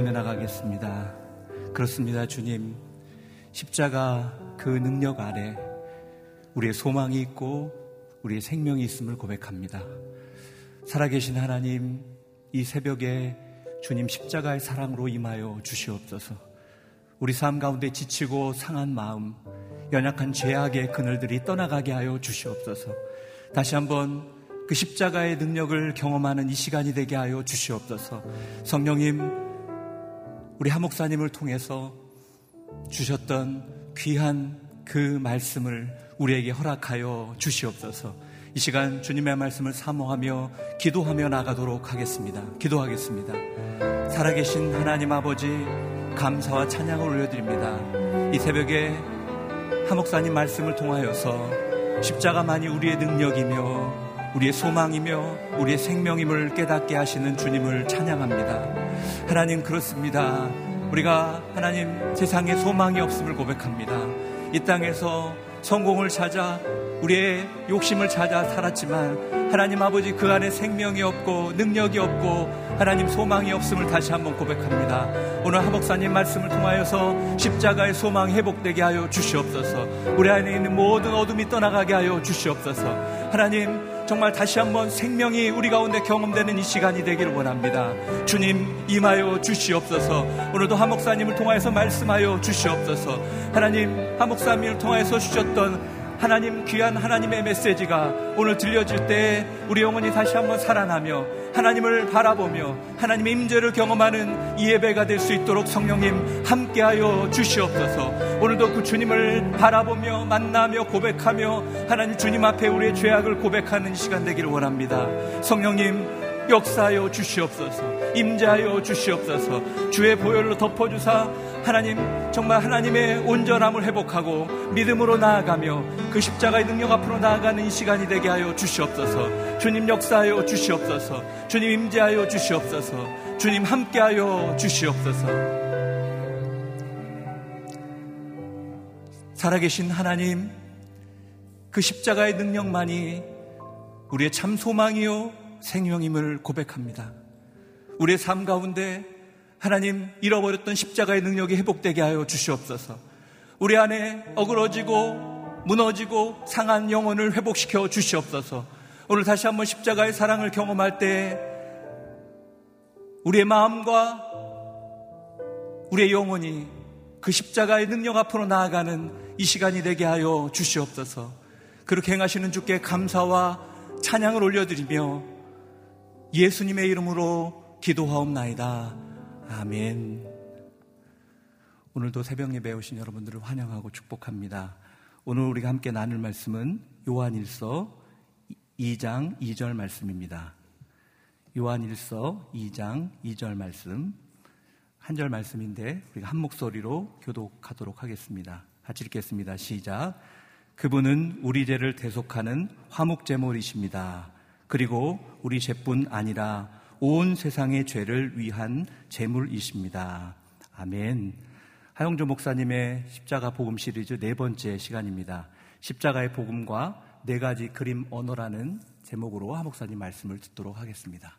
기도하며 나가겠습니다. 그렇습니다, 주님. 십자가 그 능력 아래 우리의 소망이 있고 우리의 생명이 있음을 고백합니다. 살아계신 하나님, 이 새벽에 주님 십자가의 사랑으로 임하여 주시옵소서. 우리 삶 가운데 지치고 상한 마음, 연약한 죄악의 그늘들이 떠나가게 하여 주시옵소서. 다시 한번 그 십자가의 능력을 경험하는 이 시간이 되게 하여 주시옵소서. 성령님, 우리 하목사님을 통해서 주셨던 귀한 그 말씀을 우리에게 허락하여 주시옵소서. 이 시간 주님의 말씀을 사모하며 기도하며 나가도록 하겠습니다. 기도하겠습니다. 살아계신 하나님 아버지 감사와 찬양을 올려드립니다. 이 새벽에 하목사님 말씀을 통하여서 십자가만이 우리의 능력이며 우리의 소망이며 우리의 생명임을 깨닫게 하시는 주님을 찬양합니다. 하나님 그렇습니다. 우리가 하나님 세상에 소망이 없음을 고백합니다. 이 땅에서 성공을 찾아 우리의 욕심을 찾아 살았지만 하나님 아버지 그 안에 생명이 없고 능력이 없고 하나님 소망이 없음을 다시 한번 고백합니다. 오늘 하목사님 말씀을 통하여서 십자가의 소망 회복되게 하여 주시옵소서. 우리 안에 있는 모든 어둠이 떠나가게 하여 주시옵소서. 하나님 정말 다시 한번 생명이 우리 가운데 경험되는 이 시간이 되기를 원합니다. 주님 임하여 주시옵소서. 오늘도 하목사님을 통하여서 말씀하여 주시옵소서. 하나님 하목사님을 통하여서 주셨던 하나님 귀한 하나님의 메시지가 오늘 들려질 때 우리 영혼이 다시 한번 살아나며 하나님을 바라보며 하나님의 임재를 경험하는 이 예배가 될 수 있도록 성령님 함께하여 주시옵소서. 오늘도 그 주님을 바라보며 만나며 고백하며 하나님 주님 앞에 우리의 죄악을 고백하는 시간 되기를 원합니다. 성령님 역사하여 주시옵소서. 임재하여 주시옵소서. 주의 보혈로 덮어주사 하나님 정말 하나님의 온전함을 회복하고 믿음으로 나아가며 그 십자가의 능력 앞으로 나아가는 이 시간이 되게 하여 주시옵소서. 주님 역사하여 주시옵소서. 주님 임재하여 주시옵소서. 주님 함께하여 주시옵소서. 살아계신 하나님, 그 십자가의 능력만이 우리의 참 소망이요 생명임을 고백합니다. 우리의 삶 가운데 하나님 잃어버렸던 십자가의 능력이 회복되게 하여 주시옵소서. 우리 안에 어그러지고 무너지고 상한 영혼을 회복시켜 주시옵소서. 오늘 다시 한번 십자가의 사랑을 경험할 때 우리의 마음과 우리의 영혼이 그 십자가의 능력 앞으로 나아가는 이 시간이 되게 하여 주시옵소서. 그렇게 행하시는 주께 감사와 찬양을 올려드리며 예수님의 이름으로 기도하옵나이다. 아멘. 오늘도 새벽 예배 오신 여러분들을 환영하고 축복합니다. 오늘 우리가 함께 나눌 말씀은 요한일서 2장 2절 말씀입니다. 요한일서 2장 2절 말씀. 한 절 말씀인데 우리가 한 목소리로 교독하도록 하겠습니다. 같이 읽겠습니다. 시작. 그분은 우리 죄를 대속하는 화목제물이십니다. 그리고 우리 죄뿐 아니라 온 세상의 죄를 위한 제물이십니다. 아멘. 하영조 목사님의 십자가 복음 시리즈 네 번째 시간입니다. 십자가의 복음과 네 가지 그림 언어라는 제목으로 하 목사님 말씀을 듣도록 하겠습니다.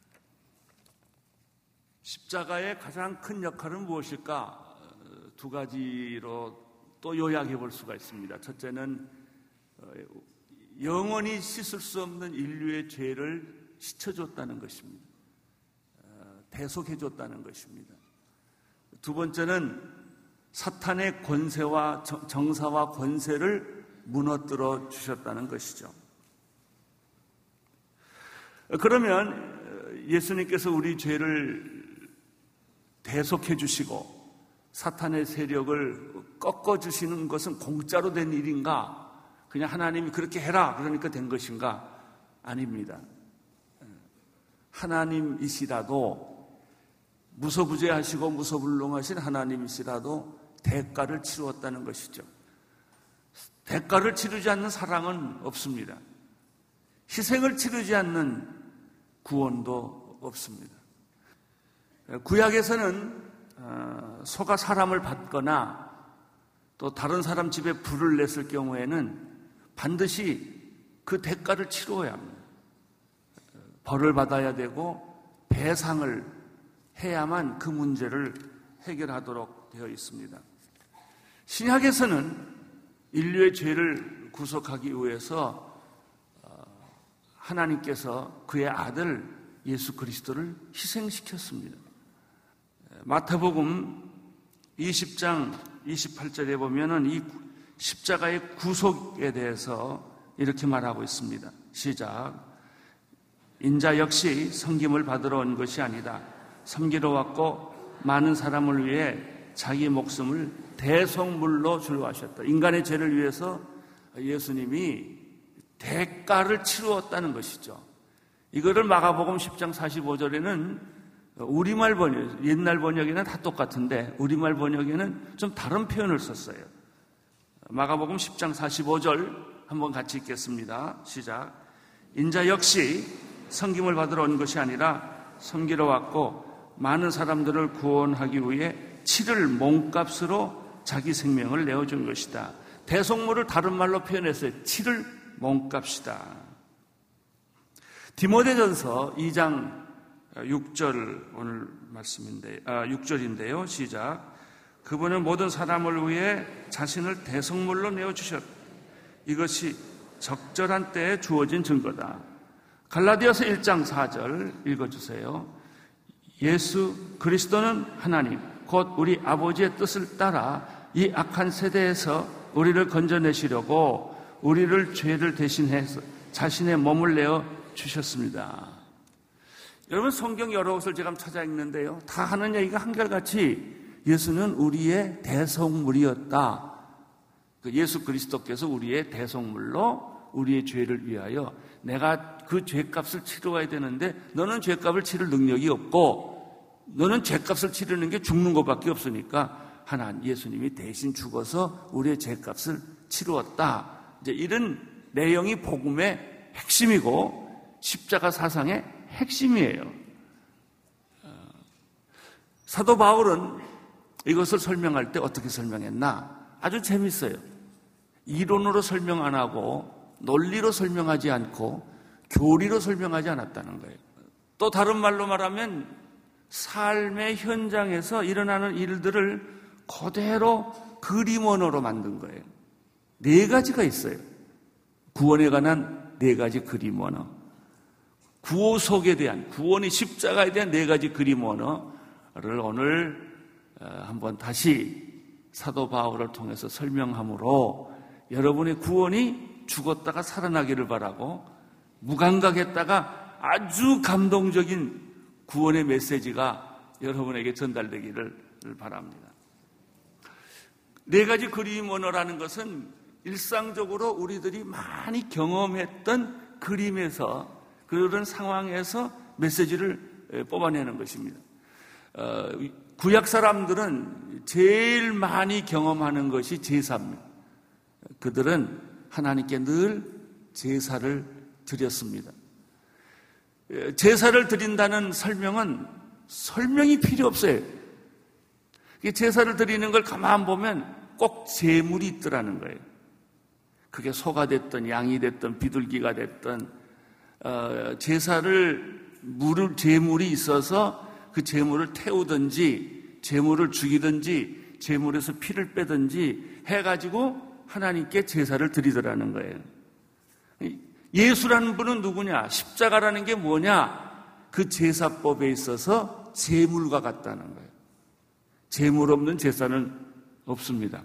십자가의 가장 큰 역할은 무엇일까? 두 가지로 또 요약해 볼 수가 있습니다. 첫째는 어, 영원히 씻을 수 없는 인류의 죄를 씻어줬다는 것입니다. 어, 대속해줬다는 것입니다. 두 번째는 사탄의 권세와 정사와 권세를 무너뜨려 주셨다는 것이죠. 그러면 예수님께서 우리 죄를 대속해 주시고 사탄의 세력을 꺾어 주시는 것은 공짜로 된 일인가? 그냥 하나님이 그렇게 해라 그러니까 된 것인가? 아닙니다. 하나님이시라도 무소부재하시고 무소불능하신 하나님이시라도 대가를 치루었다는 것이죠. 대가를 치르지 않는 사랑은 없습니다. 희생을 치르지 않는 구원도 없습니다. 구약에서는 어, 소가 사람을 받거나 또 다른 사람 집에 불을 냈을 경우에는 반드시 그 대가를 치루어야 합니다. 벌을 받아야 되고 배상을 해야만 그 문제를 해결하도록 되어 있습니다. 신약에서는 인류의 죄를 구속하기 위해서 어, 하나님께서 그의 아들 예수 그리스도를 희생시켰습니다. 마태복음 20장 28절에 보면은 이 십자가의 구속에 대해서 이렇게 말하고 있습니다. 시작. 인자 역시 섬김을 받으러 온 것이 아니다. 섬기러 왔고 많은 사람을 위해 자기 목숨을 대성물로 줄로 하셨다. 인간의 죄를 위해서 예수님이 대가를 치루었다는 것이죠. 이거를 마가복음 10장 45절에는 우리말 번역, 옛날 번역에는 다 똑같은데 우리말 번역에는 좀 다른 표현을 썼어요. 마가복음 10장 45절 한번 같이 읽겠습니다. 시작. 인자 역시 성김을 받으러 온 것이 아니라 섬기러 왔고 많은 사람들을 구원하기 위해 치를 몸값으로 자기 생명을 내어준 것이다. 대속물을 다른 말로 표현했어요. 치를 몸값이다. 디모데전서 2장 6절 오늘 말씀인데 아, 6절인데요. 시작. 그분은 모든 사람을 위해 자신을 대성물로 내어 주셨. 이것이 적절한 때에 주어진 증거다. 갈라디아서 1장 4절 읽어 주세요. 예수 그리스도는 하나님 곧 우리 아버지의 뜻을 따라 이 악한 세대에서 우리를 건져내시려고 우리를 죄를 대신해서 자신의 몸을 내어 주셨습니다. 여러분 성경 여러 곳을 제가 찾아 읽는데요. 다 하는 얘기가 한결같이 예수는 우리의 대성물이었다. 그 예수 그리스도께서 우리의 대성물로 우리의 죄를 위하여 내가 그 죄값을 치러야 되는데 너는 죄값을 치를 능력이 없고 너는 죄값을 치르는 게 죽는 것밖에 없으니까 하나 예수님이 대신 죽어서 우리의 죄값을 치루었다. 이제 이런 내용이 복음의 핵심이고 십자가 사상의 핵심이에요. 어, 사도 바울은 이것을 설명할 때 어떻게 설명했나? 아주 재밌어요. 이론으로 설명 안 하고 논리로 설명하지 않고 교리로 설명하지 않았다는 거예요. 또 다른 말로 말하면 삶의 현장에서 일어나는 일들을 그대로 그림 언어로 만든 거예요. 네 가지가 있어요. 구원에 관한 네 가지 그림 언어. 구호 속에 대한, 구원의 십자가에 대한 네 가지 그림 언어를 오늘 어, 한번 다시 사도 바울을 통해서 설명함으로 여러분의 구원이 죽었다가 살아나기를 바라고 무감각했다가 아주 감동적인 구원의 메시지가 여러분에게 전달되기를 바랍니다. 네 가지 그림 언어라는 것은 일상적으로 우리들이 많이 경험했던 그림에서 그런 상황에서 메시지를 뽑아내는 것입니다. 어, 구약 사람들은 제일 많이 경험하는 것이 제사입니다. 그들은 하나님께 늘 제사를 드렸습니다. 제사를 드린다는 설명은 설명이 필요 없어요. 제사를 드리는 걸 가만 보면 꼭 재물이 있더라는 거예요. 그게 소가 됐든 양이 됐든 비둘기가 됐든 어, 제사를 물을 재물이 있어서 그 재물을 태우든지 재물을 죽이든지 재물에서 피를 빼든지 해가지고 하나님께 제사를 드리더라는 거예요. 예수라는 분은 누구냐? 십자가라는 게 뭐냐? 그 제사법에 있어서 제물과 같다는 거예요. 재물 없는 제사는 없습니다.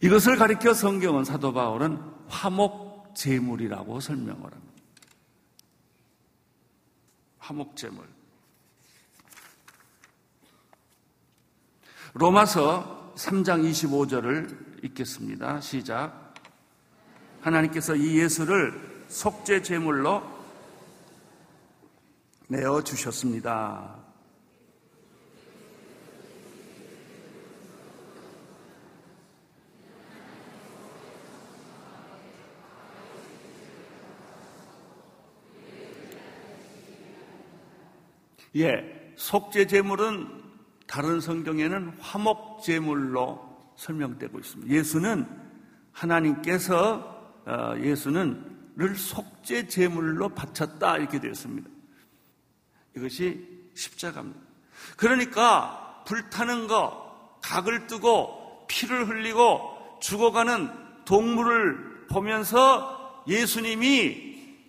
이것을 가리켜 성경은 사도 바울은 화목 제물이라고 설명을 합니다. 화목 제물. 로마서 3장 25절을 읽겠습니다. 시작. 하나님께서 이 예수를 속죄 제물로 내어 주셨습니다. 예, 속죄 제물은 다른 성경에는 화목 제물로 설명되고 있습니다. 예수는 하나님께서 어, 예수는 를 속죄 제물로 바쳤다 이렇게 되었습니다. 이것이 십자가입니다. 그러니까 불타는 거, 각을 뜨고 피를 흘리고 죽어가는 동물을 보면서 예수님이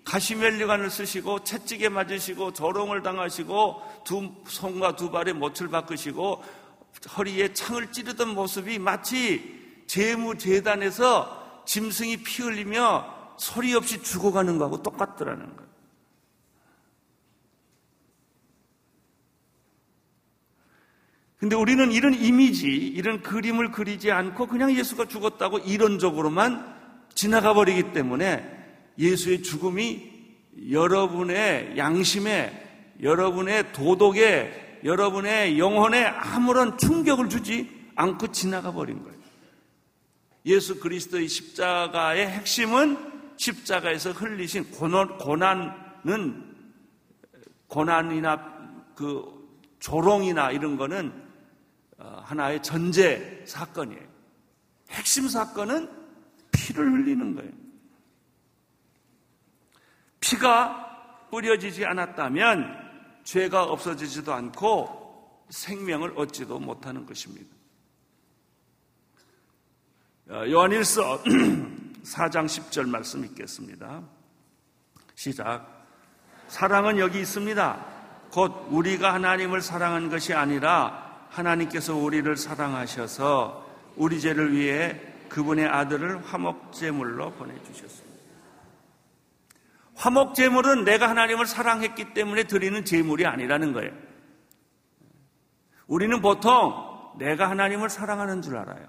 가시멜리관을 쓰시고 채찍에 맞으시고 조롱을 당하시고 두 손과 두 발에 못을 박으시고 허리에 창을 찌르던 모습이 마치 재무재단에서 짐승이 피 흘리며 소리 없이 죽어가는 거하고 똑같더라는 거예요. 근데 우리는 이런 이미지, 이런 그림을 그리지 않고 그냥 예수가 죽었다고 이론적으로만 지나가 버리기 때문에 예수의 죽음이 여러분의 양심에, 여러분의 도덕에, 여러분의 영혼에 아무런 충격을 주지 않고 지나가 버린 거예요. 예수 그리스도의 십자가의 핵심은 십자가에서 흘리신 고난, 은 고난이나 그 조롱이나 이런 거는 어, 하나의 전제 사건이에요. 핵심 사건은 피를 흘리는 거예요. 피가 뿌려지지 않았다면 죄가 없어지지도 않고 생명을 얻지도 못하는 것입니다. 어, 요한일서 4장 10절 말씀 읽겠습니다. 시작. 사랑은 여기 있습니다. 곧 우리가 하나님을 사랑한 것이 아니라 하나님께서 우리를 사랑하셔서 우리 죄를 위해 그분의 아들을 화목제물로 보내주셨습니다. 화목 제물은 내가 하나님을 사랑했기 때문에 드리는 제물이 아니라는 거예요. 우리는 보통 내가 하나님을 사랑하는 줄 알아요.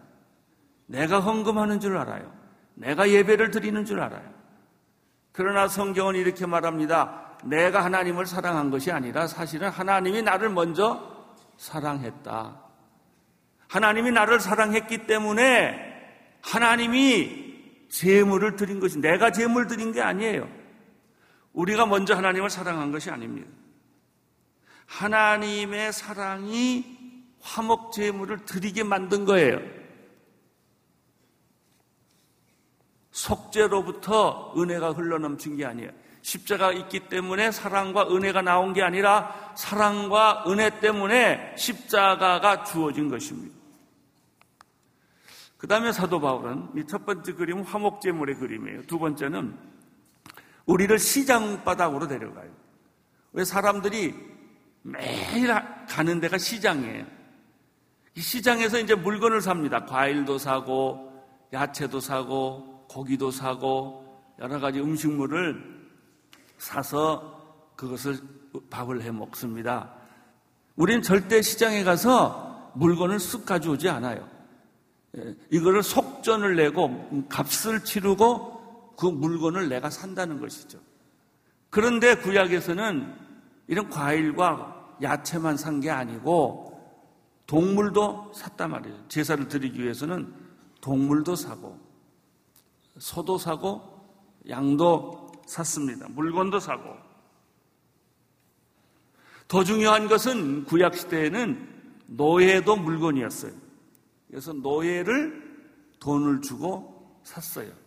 내가 헌금하는 줄 알아요. 내가 예배를 드리는 줄 알아요. 그러나 성경은 이렇게 말합니다. 내가 하나님을 사랑한 것이 아니라 사실은 하나님이 나를 먼저 사랑했다. 하나님이 나를 사랑했기 때문에 하나님이 제물을 드린 것이 내가 제물 드린 게 아니에요. 우리가 먼저 하나님을 사랑한 것이 아닙니다. 하나님의 사랑이 화목 제물을 드리게 만든 거예요. 속죄로부터 은혜가 흘러넘친 게 아니에요. 십자가 있기 때문에 사랑과 은혜가 나온 게 아니라 사랑과 은혜 때문에 십자가가 주어진 것입니다. 그 다음에 사도 바울은 이 첫 번째 그림은 화목제물의 그림이에요. 두 번째는 우리를 시장 바닥으로 데려가요. 왜 사람들이 매일 가는 데가 시장이에요. 이 시장에서 이제 물건을 삽니다. 과일도 사고, 야채도 사고, 고기도 사고, 여러 가지 음식물을 사서 그것을 밥을 해 먹습니다. 우리는 절대 시장에 가서 물건을 쓱 가져오지 않아요. 예, 이거를 속전을 내고 값을 치르고 그 물건을 내가 산다는 것이죠. 그런데 구약에서는 이런 과일과 야채만 산 게 아니고 동물도 샀단 말이에요. 제사를 드리기 위해서는 동물도 사고 소도 사고 양도 샀습니다. 물건도 사고 더 중요한 것은 구약 시대에는 노예도 물건이었어요. 그래서 노예를 돈을 주고 샀어요.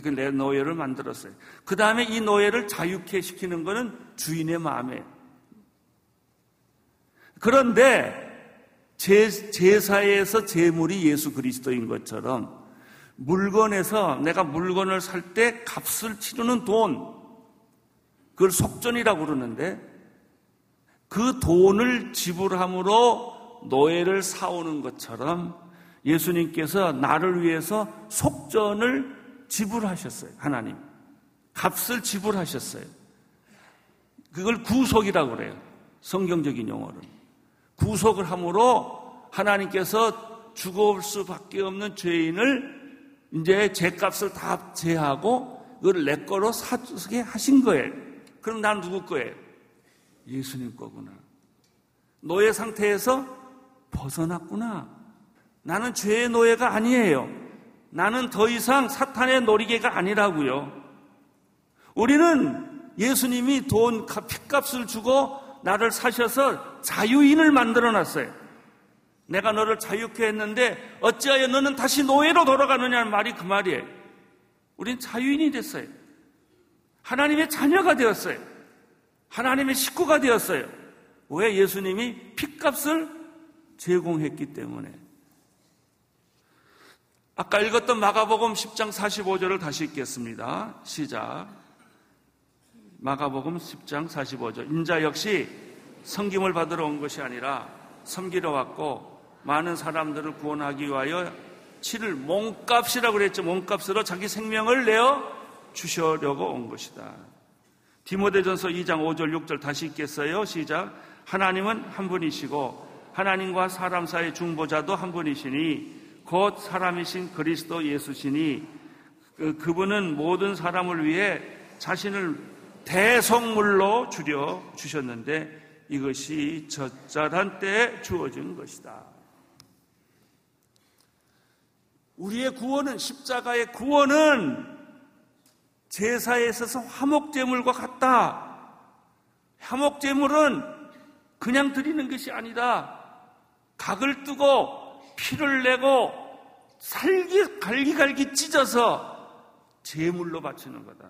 그내 노예를 만들었어요. 그 다음에 이 노예를 자유케 시키는 것은 주인의 마음에. 그런데 제, 제사에서 제물이 예수 그리스도인 것처럼 물건에서 내가 물건을 살 때 값을 치르는 돈, 그걸 속전이라고 그러는데 그 돈을 지불함으로 노예를 사오는 것처럼 예수님께서 나를 위해서 속전을 지불하셨어요. 하나님. 값을 지불하셨어요. 그걸 구속이라고 그래요. 성경적인 용어는. 구속을 함으로 하나님께서 죽을 수밖에 없는 죄인을 이제 죄값을 다 제하고 그걸 내 거로 사게 하신 거예요. 그럼 난 누구 거예요? 예수님 거구나. 노예 상태에서 벗어났구나. 나는 죄의 노예가 아니에요. 나는 더 이상 사탄의 놀이개가 아니라고요. 우리는 예수님이 돈, 핏값을 주고 나를 사셔서 자유인을 만들어 놨어요. 내가 너를 자유케 했는데 어찌하여 너는 다시 노예로 돌아가느냐는 말이 그 말이에요. 우린 자유인이 됐어요. 하나님의 자녀가 되었어요. 하나님의 식구가 되었어요. 왜 예수님이 핏값을 제공했기 때문에. 아까 읽었던 마가복음 10장 45절을 다시 읽겠습니다. 시작. 마가복음 10장 45절. 인자 역시 성김을 받으러 온 것이 아니라 섬기러 왔고 많은 사람들을 구원하기 위하여 치를 몸값이라고 그랬죠. 몸값으로 자기 생명을 내어 주셔려고 온 것이다. 디모데전서 2장 5절 6절 다시 읽겠어요. 시작. 하나님은 한 분이시고 하나님과 사람 사이 중보자도 한 분이시니 곧 사람이신 그리스도 예수시니 그, 그분은 모든 사람을 위해 자신을 대성물로 줄여 주셨는데 이것이 적절한 때에 주어진 것이다. 우리의 구원은 십자가의 구원은 제사에 있어서 화목제물과 같다. 화목제물은 그냥 드리는 것이 아니다. 각을 뜨고 피를 내고 살기 갈기갈기 찢어서 제물로 바치는 거다.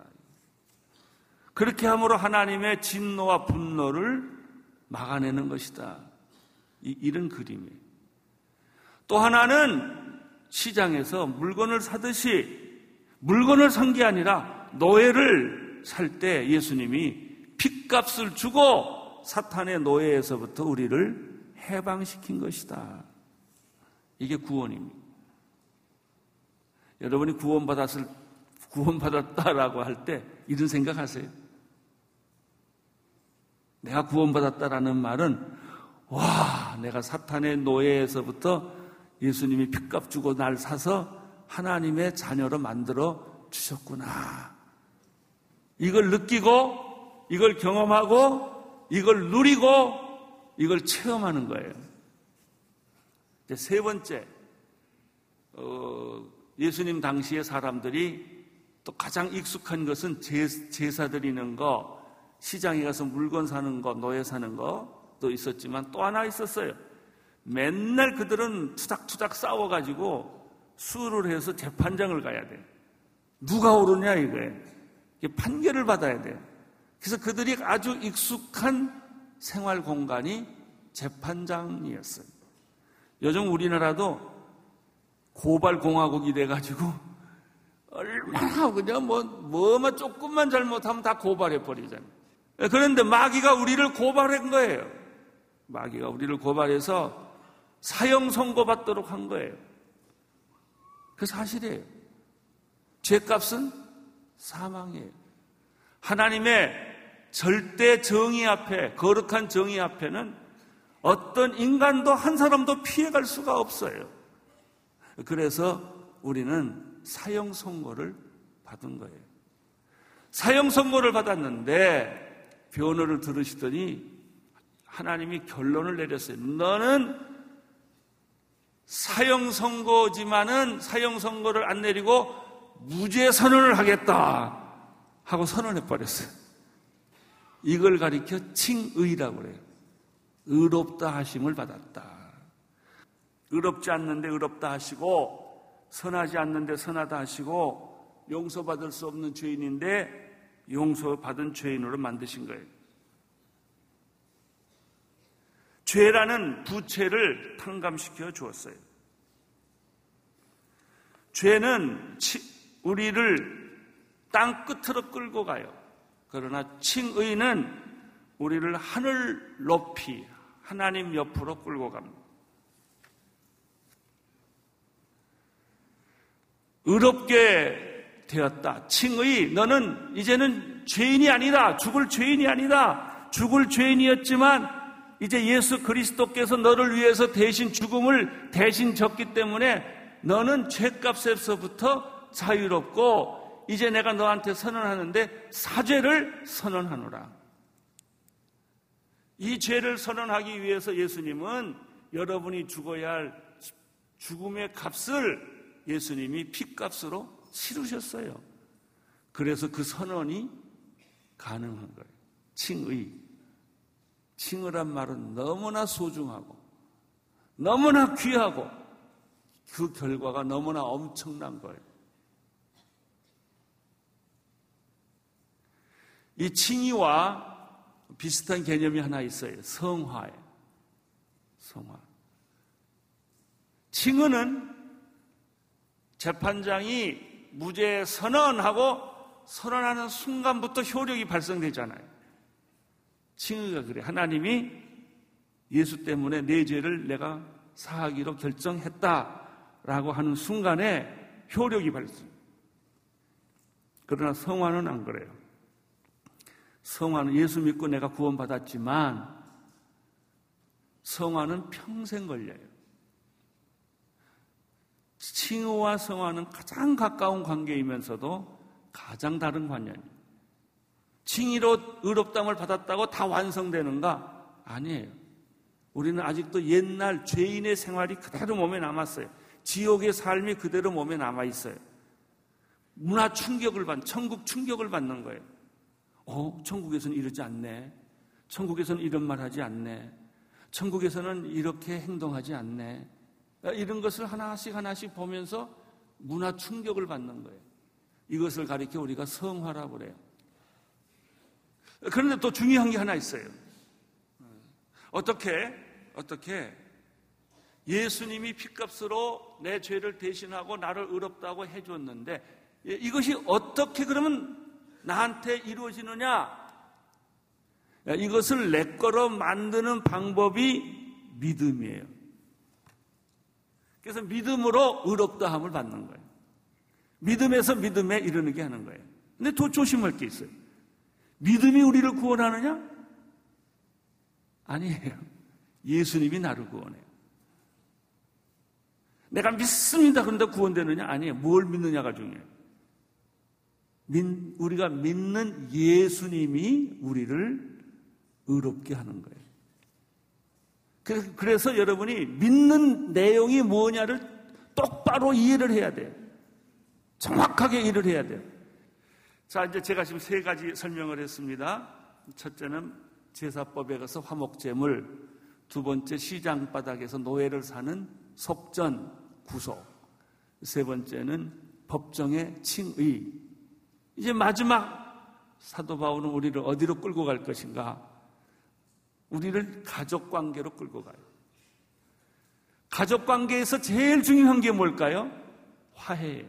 그렇게 함으로 하나님의 진노와 분노를 막아내는 것이다. 이, 이런 그림이에요. 또 하나는 시장에서 물건을 사듯이 물건을 산 게 아니라 노예를 살 때 예수님이 핏값을 주고 사탄의 노예에서부터 우리를 해방시킨 것이다. 이게 구원입니다. 여러분이 구원받았을, 구원받았다라고 할 때 이런 생각하세요? 내가 구원받았다라는 말은, 와, 내가 사탄의 노예에서부터 예수님이 핏값 주고 날 사서 하나님의 자녀로 만들어 주셨구나. 이걸 느끼고, 이걸 경험하고, 이걸 누리고, 이걸 체험하는 거예요. 이제 세 번째, 어, 예수님 당시의 사람들이 또 가장 익숙한 것은 제, 제사 드리는 거, 시장에 가서 물건 사는 거, 노예 사는 거도 있었지만 또 하나 있었어요. 맨날 그들은 투닥투닥 싸워가지고 수를 해서 재판장을 가야 돼. 누가 오르냐 이거예요. 판결을 받아야 돼요. 그래서 그들이 아주 익숙한 생활 공간이 재판장이었어요. 요즘 우리나라도 고발 공화국이 돼가지고 얼마나 그냥 뭐 뭐만 조금만 잘못하면 다 고발해 버리잖아요. 그런데 마귀가 우리를 고발한 거예요. 마귀가 우리를 고발해서 사형 선고받도록 한 거예요. 그 사실이에요. 죄값은 사망이에요. 하나님의 절대 정의 앞에, 거룩한 정의 앞에는 어떤 인간도 한 사람도 피해갈 수가 없어요. 그래서 우리는 사형 선고를 받은 거예요. 사형 선고를 받았는데 변호를 들으시더니 하나님이 결론을 내렸어요. 너는 사형 선고지만은 사형 선고를 안 내리고 무죄 선언을 하겠다 하고 선언해 버렸어요. 이걸 가리켜 칭의라고 그래요. 의롭다 하심을 받았다. 의롭지 않는데 의롭다 하시고 선하지 않는데 선하다 하시고 용서받을 수 없는 죄인인데 용서받은 죄인으로 만드신 거예요. 죄라는 부채를 탕감시켜 주었어요. 죄는 우리를 땅 끝으로 끌고 가요. 그러나 칭의는 우리를 하늘 높이 하나님 옆으로 끌고 갑니다. 의롭게 되었다. 칭의, 너는 이제는 죄인이 아니다. 죽을 죄인이 아니다. 죽을 죄인이었지만 이제 예수 그리스도께서 너를 위해서 대신 죽음을 대신 졌기 때문에 너는 죄값에서부터 자유롭고 이제 내가 너한테 선언하는데 사죄를 선언하노라. 이 죄를 선언하기 위해서 예수님은 여러분이 죽어야 할 죽음의 값을 예수님이 피값으로 치르셨어요. 그래서 그 선언이 가능한 거예요. 칭의. 칭의란 말은 너무나 소중하고 너무나 귀하고 그 결과가 너무나 엄청난 거예요. 이 칭의와 비슷한 개념이 하나 있어요. 성화에 성화. 칭의는 재판장이 무죄 선언하고 선언하는 순간부터 효력이 발생되잖아요. 칭의가 그래. 하나님이 예수 때문에 내 죄를 내가 사하기로 결정했다라고 하는 순간에 효력이 발생. 그러나 성화는 안 그래요. 성화는 예수 믿고 내가 구원받았지만 성화는 평생 걸려요. 칭호와 성화는 가장 가까운 관계이면서도 가장 다른 관념이에요. 칭의로 의롭담을 받았다고 다 완성되는가? 아니에요. 우리는 아직도 옛날 죄인의 생활이 그대로 몸에 남았어요. 지옥의 삶이 그대로 몸에 남아 있어요. 문화 충격을 받는, 천국 충격을 받는 거예요. 어, 천국에서는 이러지 않네. 천국에서는 이런 말 하지 않네. 천국에서는 이렇게 행동하지 않네. 이런 것을 하나씩 하나씩 보면서 문화 충격을 받는 거예요. 이것을 가리켜 우리가 성화라고 그래요. 그런데 또 중요한 게 하나 있어요. 어떻게, 어떻게 예수님이 피값으로 내 죄를 대신하고 나를 의롭다고 해줬는데 이것이 어떻게 그러면 나한테 이루어지느냐? 이것을 내 거로 만드는 방법이 믿음이에요. 그래서 믿음으로 의롭다함을 받는 거예요. 믿음에서 믿음에 이르는 게 하는 거예요. 근데 더 조심할 게 있어요. 믿음이 우리를 구원하느냐? 아니에요. 예수님이 나를 구원해요. 내가 믿습니다. 그런데 구원되느냐? 아니에요. 뭘 믿느냐가 중요해요. 우리가 믿는 예수님이 우리를 의롭게 하는 거예요. 그래서 여러분이 믿는 내용이 뭐냐를 똑바로 이해를 해야 돼요. 정확하게 이해를 해야 돼요. 자, 이제 제가 지금 세 가지 설명을 했습니다. 첫째는 제사법에 가서 화목제물, 두 번째 시장 바닥에서 노예를 사는 속전, 구속, 세 번째는 법정의 칭의, 이제 마지막 사도 바울은 우리를 어디로 끌고 갈 것인가? 우리를 가족 관계로 끌고 가요. 가족 관계에서 제일 중요한 게 뭘까요? 화해예요.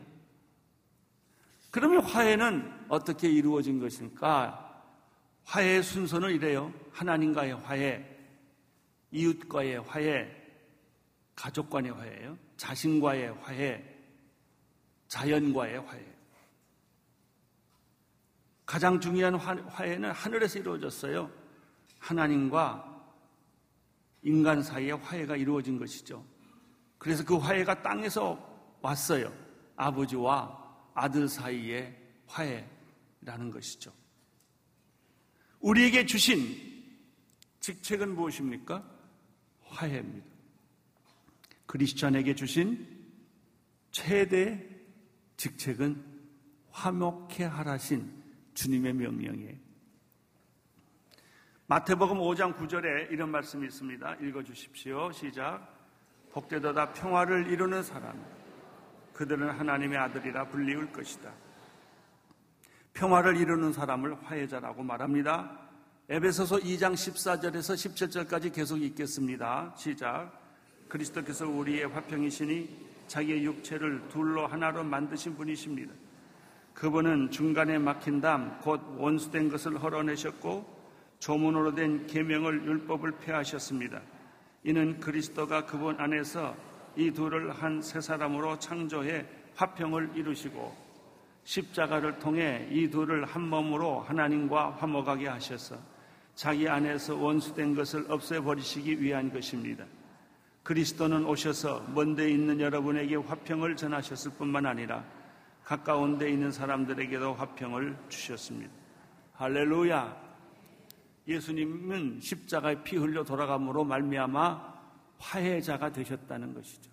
그러면 화해는 어떻게 이루어진 것일까? 화해의 순서는 이래요. 하나님과의 화해, 이웃과의 화해, 가족 간의 화해예요. 자신과의 화해, 자연과의 화해. 가장 중요한 화해는 하늘에서 이루어졌어요. 하나님과 인간 사이의 화해가 이루어진 것이죠. 그래서 그 화해가 땅에서 왔어요. 아버지와 아들 사이의 화해라는 것이죠. 우리에게 주신 직책은 무엇입니까? 화해입니다. 그리스천에게 주신 최대 직책은 화목해 하라신 주님의 명령이에요. 마태복음 5장 9절에 이런 말씀이 있습니다. 읽어 주십시오. 시작. 복되도다 평화를 이루는 사람. 그들은 하나님의 아들이라 불리울 것이다. 평화를 이루는 사람을 화해자라고 말합니다. 에베소서 2장 14절에서 17절까지 계속 읽겠습니다. 시작. 그리스도께서 우리의 화평이시니 자기의 육체를 둘로 하나로 만드신 분이십니다. 그분은 중간에 막힌 담, 곧 원수된 것을 헐어내셨고 조문으로 된 계명을 율법을 폐하셨습니다. 이는 그리스도가 그분 안에서 이 둘을 한 세 사람으로 창조해 화평을 이루시고 십자가를 통해 이 둘을 한 몸으로 하나님과 화목하게 하셔서 자기 안에서 원수된 것을 없애버리시기 위한 것입니다. 그리스도는 오셔서 먼데 있는 여러분에게 화평을 전하셨을 뿐만 아니라 가까운 데 있는 사람들에게도 화평을 주셨습니다. 할렐루야. 예수님은 십자가에 피 흘려 돌아감으로 말미암아 화해자가 되셨다는 것이죠.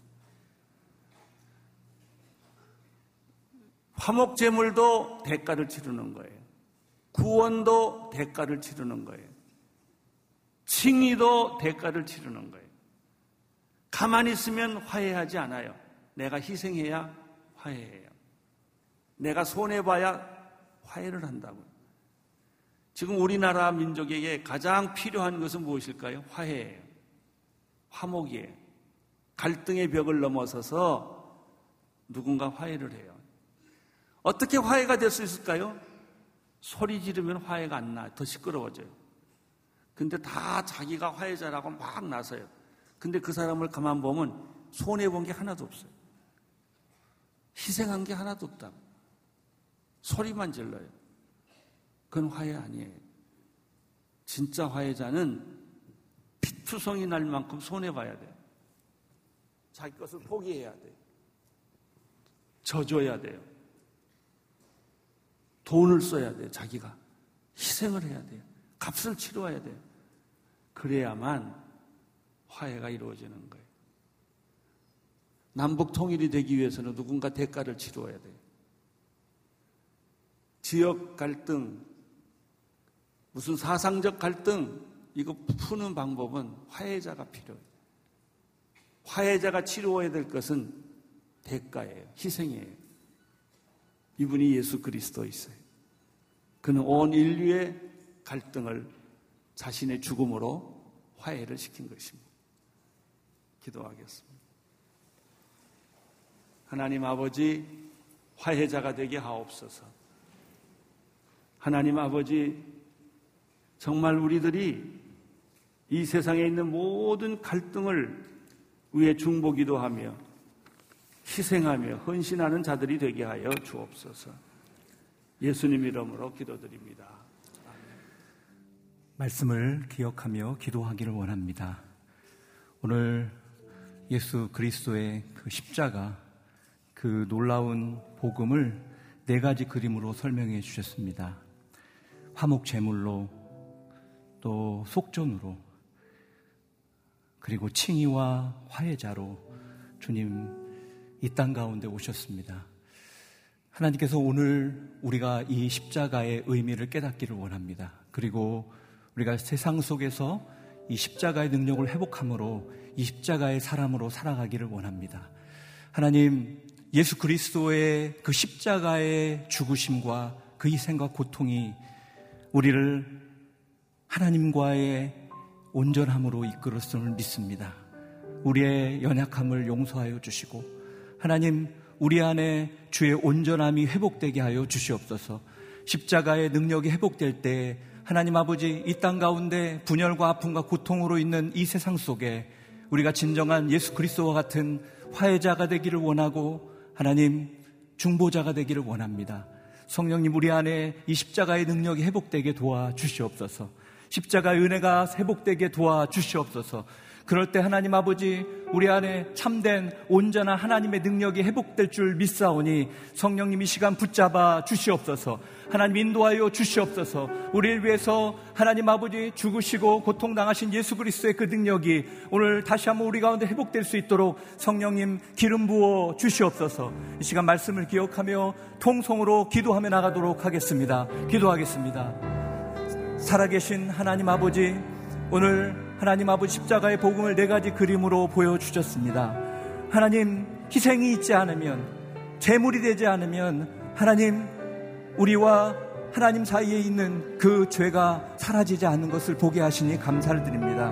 화목 제물도 대가를 치르는 거예요. 구원도 대가를 치르는 거예요. 칭의도 대가를 치르는 거예요. 가만히 있으면 화해하지 않아요. 내가 희생해야 화해해요. 내가 손해봐야 화해를 한다고요. 지금 우리나라 민족에게 가장 필요한 것은 무엇일까요? 화해예요. 화목이에요. 갈등의 벽을 넘어서서 누군가 화해를 해요. 어떻게 화해가 될 수 있을까요? 소리 지르면 화해가 안 나요. 더 시끄러워져요. 근데 다 자기가 화해자라고 막 나서요. 근데 그 사람을 가만 보면 손해본 게 하나도 없어요. 희생한 게 하나도 없다. 소리만 질러요. 그건 화해 아니에요. 진짜 화해자는 피투성이 날 만큼 손해봐야 돼요. 자기 것을 포기해야 돼요. 져줘야 돼요. 돈을 써야 돼요. 자기가. 희생을 해야 돼요. 값을 치러야 돼요. 그래야만 화해가 이루어지는 거예요. 남북 통일이 되기 위해서는 누군가 대가를 치러야 돼요. 지역 갈등, 무슨 사상적 갈등, 이거 푸는 방법은 화해자가 필요해요. 화해자가 치루어야 될 것은 대가예요. 희생이에요. 이분이 예수 그리스도있어요. 그는 온 인류의 갈등을 자신의 죽음으로 화해를 시킨 것입니다. 기도하겠습니다. 하나님 아버지 화해자가 되게 하옵소서. 하나님 아버지 정말 우리들이 이 세상에 있는 모든 갈등을 위해 중보기도 하며 희생하며 헌신하는 자들이 되게 하여 주옵소서. 예수님 이름으로 기도드립니다. 말씀을 기억하며 기도하기를 원합니다. 오늘 예수 그리스도의 그 십자가 그 놀라운 복음을 네 가지 그림으로 설명해 주셨습니다. 화목 제물로 또 속전으로 그리고 칭의와 화해자로 주님 이 땅 가운데 오셨습니다. 하나님께서 오늘 우리가 이 십자가의 의미를 깨닫기를 원합니다. 그리고 우리가 세상 속에서 이 십자가의 능력을 회복함으로 이 십자가의 사람으로 살아가기를 원합니다. 하나님, 예수 그리스도의 그 십자가의 죽으심과 그 희생과 고통이 우리를 하나님과의 온전함으로 이끌었음을 믿습니다. 우리의 연약함을 용서하여 주시고 하나님 우리 안에 주의 온전함이 회복되게 하여 주시옵소서. 십자가의 능력이 회복될 때 하나님 아버지 이 땅 가운데 분열과 아픔과 고통으로 있는 이 세상 속에 우리가 진정한 예수 그리스도와 같은 화해자가 되기를 원하고 하나님 중보자가 되기를 원합니다. 성령님 우리 안에 이 십자가의 능력이 회복되게 도와 주시옵소서. 십자가의 은혜가 회복되게 도와 주시옵소서. 그럴 때 하나님 아버지 우리 안에 참된 온전한 하나님의 능력이 회복될 줄 믿사오니 성령님 이 시간 붙잡아 주시옵소서. 하나님 인도하여 주시옵소서. 우리를 위해서 하나님 아버지 죽으시고 고통당하신 예수 그리스도의 그 능력이 오늘 다시 한번 우리 가운데 회복될 수 있도록 성령님 기름 부어 주시옵소서. 이 시간 말씀을 기억하며 통성으로 기도하며 나가도록 하겠습니다. 기도하겠습니다. 살아계신 하나님 아버지 오늘 하나님 아버지 십자가의 복음을 네 가지 그림으로 보여주셨습니다. 하나님 희생이 있지 않으면 재물이 되지 않으면 하나님 우리와 하나님 사이에 있는 그 죄가 사라지지 않는 것을 보게 하시니 감사를 드립니다.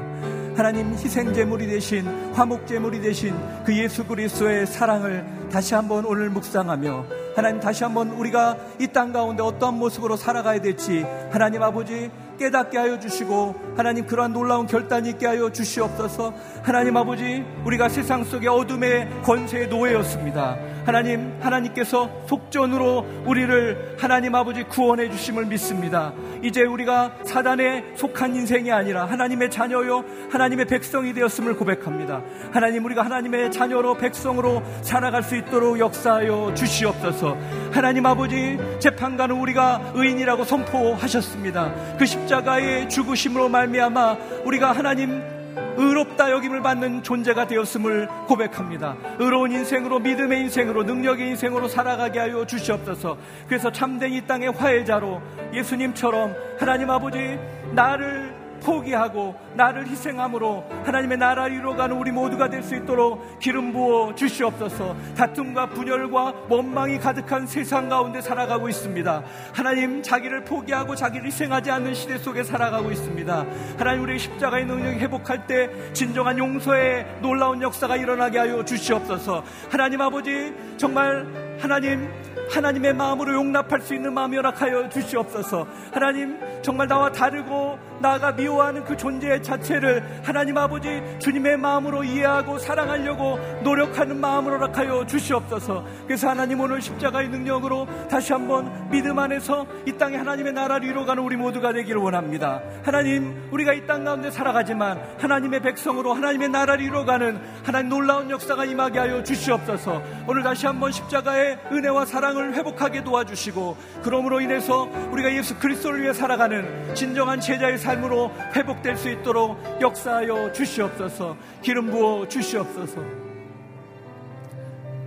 하나님 희생 제물이 되신 화목 제물이 되신 그 예수 그리스도의 사랑을 다시 한번 오늘 묵상하며 하나님 다시 한번 우리가 이 땅 가운데 어떠한 모습으로 살아가야 될지 하나님 아버지 깨닫게 하여 주시고 하나님 그러한 놀라운 결단이 있게 하여 주시옵소서. 하나님 아버지 우리가 세상 속의 어둠의 권세에 노예였습니다 하나님, 하나님께서 속전으로 우리를 하나님 아버지 구원해 주심을 믿습니다. 이제 우리가 사단에 속한 인생이 아니라 하나님의 자녀요, 하나님의 백성이 되었음을 고백합니다. 하나님, 우리가 하나님의 자녀로 백성으로 살아갈 수 있도록 역사하여 주시옵소서. 하나님 아버지, 재판관은 우리가 의인이라고 선포하셨습니다. 그 십자가의 죽으심으로 말미암아 우리가 하나님 의롭다 여김을 받는 존재가 되었음을 고백합니다. 의로운 인생으로 믿음의 인생으로 능력의 인생으로 살아가게 하여 주시옵소서. 그래서 참된 이 땅의 화해자로 예수님처럼 하나님 아버지 나를 포기하고 나를 희생함으로 하나님의 나라를 이루어가는 우리 모두가 될 수 있도록 기름 부어 주시옵소서 다툼과 분열과 원망이 가득한 세상 가운데 살아가고 있습니다. 하나님 자기를 포기하고 자기를 희생하지 않는 시대 속에 살아가고 있습니다. 하나님 우리의 십자가의 능력이 회복할 때 진정한 용서의 놀라운 역사가 일어나게 하여 주시옵소서 하나님 아버지 정말 하나님 하나님의 마음으로 용납할 수 있는 마음이 허락하여 주시옵소서. 하나님 정말 나와 다르고 나가 미워하는 그 존재 자체를 하나님 아버지 주님의 마음으로 이해하고 사랑하려고 노력하는 마음으로 허락하여 주시옵소서. 그래서 하나님 오늘 십자가의 능력으로 다시 한번 믿음 안에서 이 땅에 하나님의 나라를 이루어가는 우리 모두가 되기를 원합니다. 하나님 우리가 이 땅 가운데 살아가지만 하나님의 백성으로 하나님의 나라를 이루어가는 하나님 놀라운 역사가 임하게 하여 주시옵소서. 오늘 다시 한번 십자가의 은혜와 사랑을 회복하게 도와주시고 그러므로 인해서 우리가 예수 그리스도를 위해 살아가는 진정한 제자의 삶 으로 회복될 수 있도록 역사하여 주시옵소서. 기름 부어 주시옵소서.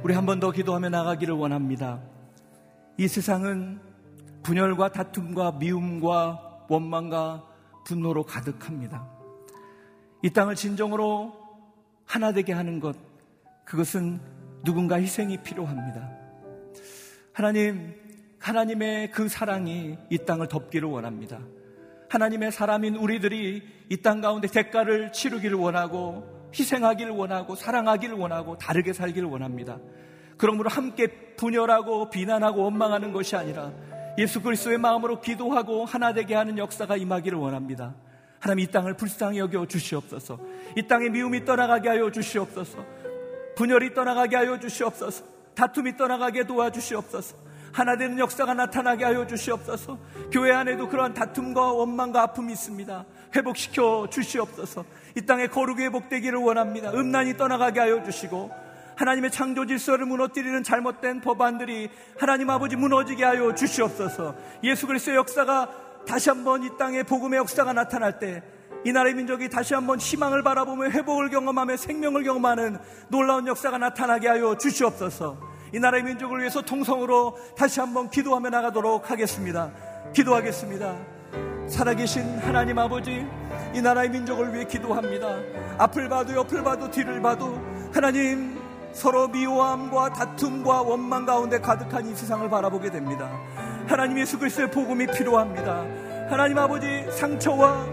우리 한 번 더 기도하며 나가기를 원합니다. 이 세상은 분열과 다툼과 미움과 원망과 분노로 가득합니다. 이 땅을 진정으로 하나 되게 하는 것, 그것은 누군가 희생이 필요합니다. 하나님, 하나님의 그 사랑이 이 땅을 덮기를 원합니다. 하나님의 사람인 우리들이 이 땅 가운데 대가를 치르기를 원하고 희생하기를 원하고 사랑하기를 원하고 다르게 살기를 원합니다. 그러므로 함께 분열하고 비난하고 원망하는 것이 아니라 예수 그리스도의 마음으로 기도하고 하나 되게 하는 역사가 임하기를 원합니다. 하나님 이 땅을 불쌍히 여겨 주시옵소서. 이 땅의 미움이 떠나가게 하여 주시옵소서. 분열이 떠나가게 하여 주시옵소서. 다툼이 떠나가게 도와주시옵소서. 하나 되는 역사가 나타나게 하여 주시옵소서. 교회 안에도 그러한 다툼과 원망과 아픔이 있습니다. 회복시켜 주시옵소서. 이 땅에 거룩이 회복되기를 원합니다. 음란이 떠나가게 하여 주시고 하나님의 창조 질서를 무너뜨리는 잘못된 법안들이 하나님 아버지 무너지게 하여 주시옵소서. 예수 그리스도의 역사가 다시 한번 이 땅에 복음의 역사가 나타날 때 이 나라의 민족이 다시 한번 희망을 바라보며 회복을 경험하며 생명을 경험하는 놀라운 역사가 나타나게 하여 주시옵소서. 이 나라의 민족을 위해서 통성으로 다시 한번 기도하며 나가도록 하겠습니다. 기도하겠습니다. 살아계신 하나님 아버지, 이 나라의 민족을 위해 기도합니다. 앞을 봐도 옆을 봐도 뒤를 봐도 하나님 서로 미워함과 다툼과 원망 가운데 가득한 이 세상을 바라보게 됩니다. 하나님 예수 그리스도의 복음이 필요합니다. 하나님 아버지 상처와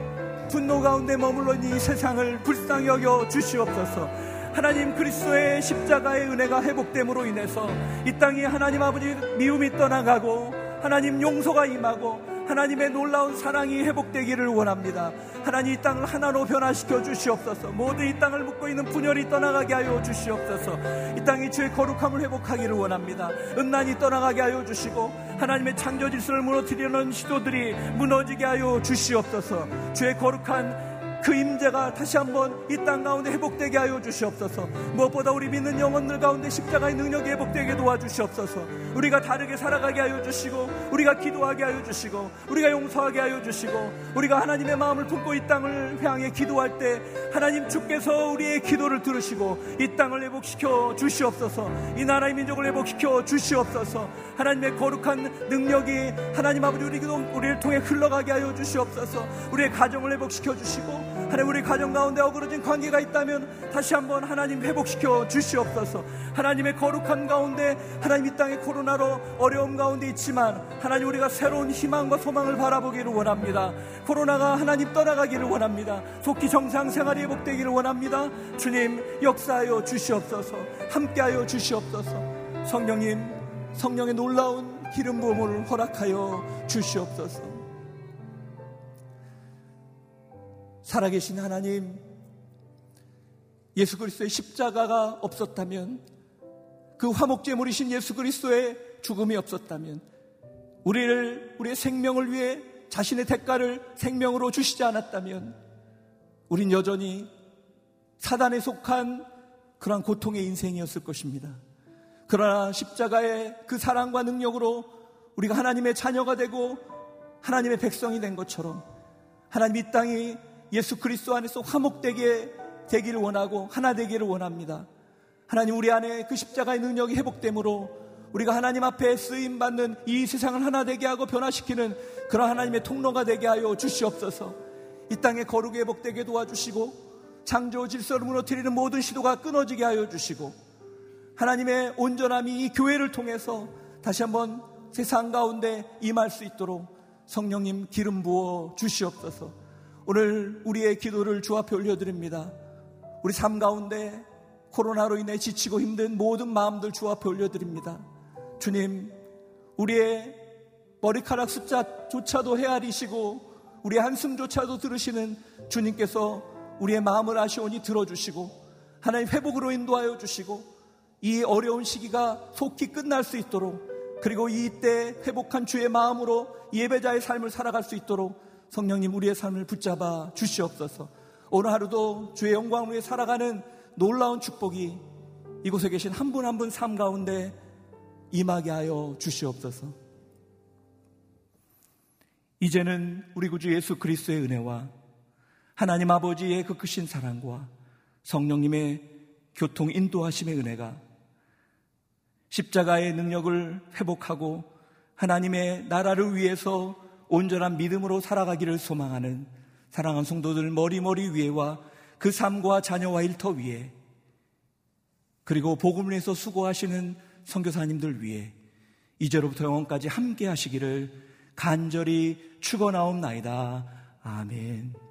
분노 가운데 머물러 이 세상을 불쌍히 여겨 주시옵소서. 하나님 그리스도의 십자가의 은혜가 회복됨으로 인해서 이 땅이 하나님 아버지 미움이 떠나가고 하나님 용서가 임하고 하나님의 놀라운 사랑이 회복되기를 원합니다. 하나님 이 땅을 하나로 변화시켜 주시옵소서. 모두 이 땅을 묻고 있는 분열이 떠나가게 하여 주시옵소서. 이 땅이 주의 거룩함을 회복하기를 원합니다. 음란이 떠나가게 하여 주시고 하나님의 창조 질서를 무너뜨리는 시도들이 무너지게 하여 주시옵소서. 주의 거룩한 그 임재가 다시 한번 이 땅 가운데 회복되게 하여 주시옵소서. 무엇보다 우리 믿는 영혼들 가운데 십자가의 능력이 회복되게 도와주시옵소서. 우리가 다르게 살아가게 하여 주시고, 우리가 기도하게 하여 주시고, 우리가 용서하게 하여 주시고, 우리가 하나님의 마음을 품고 이 땅을 향해 기도할 때 하나님 주께서 우리의 기도를 들으시고 이 땅을 회복시켜 주시옵소서. 이 나라의 민족을 회복시켜 주시옵소서. 하나님의 거룩한 능력이 하나님 아버지 우리 우리를 통해 흘러가게 하여 주시옵소서. 우리의 가정을 회복시켜 주시고 하나님 우리 가정 가운데 어그러진 관계가 있다면 다시 한번 하나님 회복시켜 주시옵소서. 하나님의 거룩한 가운데 하나님 이 땅의 코로나로 어려움 가운데 있지만 하나님 우리가 새로운 희망과 소망을 바라보기를 원합니다. 코로나가 하나님 떠나가기를 원합니다. 속히 정상 생활이 회복되기를 원합니다. 주님 역사하여 주시옵소서. 함께하여 주시옵소서. 성령님 성령의 놀라운 기름 부음을 허락하여 주시옵소서. 살아계신 하나님, 예수 그리스도의 십자가가 없었다면 그 화목제물이신 예수 그리스도의 죽음이 없었다면 우리를 우리의 생명을 위해 자신의 대가를 생명으로 주시지 않았다면 우린 여전히 사단에 속한 그러한 고통의 인생이었을 것입니다. 그러나 십자가의 그 사랑과 능력으로 우리가 하나님의 자녀가 되고 하나님의 백성이 된 것처럼 하나님 이 땅이 예수 그리스도 안에서 화목되게 되기를 원하고 하나 되기를 원합니다. 하나님 우리 안에 그 십자가의 능력이 회복되므로 우리가 하나님 앞에 쓰임 받는 이 세상을 하나 되게 하고 변화시키는 그런 하나님의 통로가 되게 하여 주시옵소서. 이 땅에 거룩이 회복되게 도와주시고 창조 질서를 무너뜨리는 모든 시도가 끊어지게 하여 주시고 하나님의 온전함이 이 교회를 통해서 다시 한번 세상 가운데 임할 수 있도록 성령님 기름 부어 주시옵소서. 오늘 우리의 기도를 주 앞에 올려드립니다. 우리 삶 가운데 코로나로 인해 지치고 힘든 모든 마음들 주 앞에 올려드립니다. 주님, 우리의 머리카락 숫자조차도 헤아리시고 우리의 한숨조차도 들으시는 주님께서 우리의 마음을 아시오니 들어주시고 하나님 회복으로 인도하여 주시고 이 어려운 시기가 속히 끝날 수 있도록 그리고 이때 회복한 주의 마음으로 예배자의 삶을 살아갈 수 있도록 성령님 우리의 삶을 붙잡아 주시옵소서. 오늘 하루도 주의 영광을 위해 살아가는 놀라운 축복이 이곳에 계신 한 분 한 분 삶 가운데 임하게 하여 주시옵소서. 이제는 우리 구주 예수 그리스도의 은혜와 하나님 아버지의 그 크신 사랑과 성령님의 교통 인도하심의 은혜가 십자가의 능력을 회복하고 하나님의 나라를 위해서 온전한 믿음으로 살아가기를 소망하는 사랑하는 성도들 머리머리 위에와 그 삶과 자녀와 일터 위에 그리고 복음을 위해서 수고하시는 선교사님들 위해 이제로부터 영원까지 함께 하시기를 간절히 축원하옵나이다. 아멘.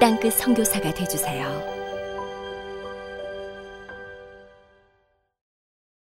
땅끝 성교사가 되주세요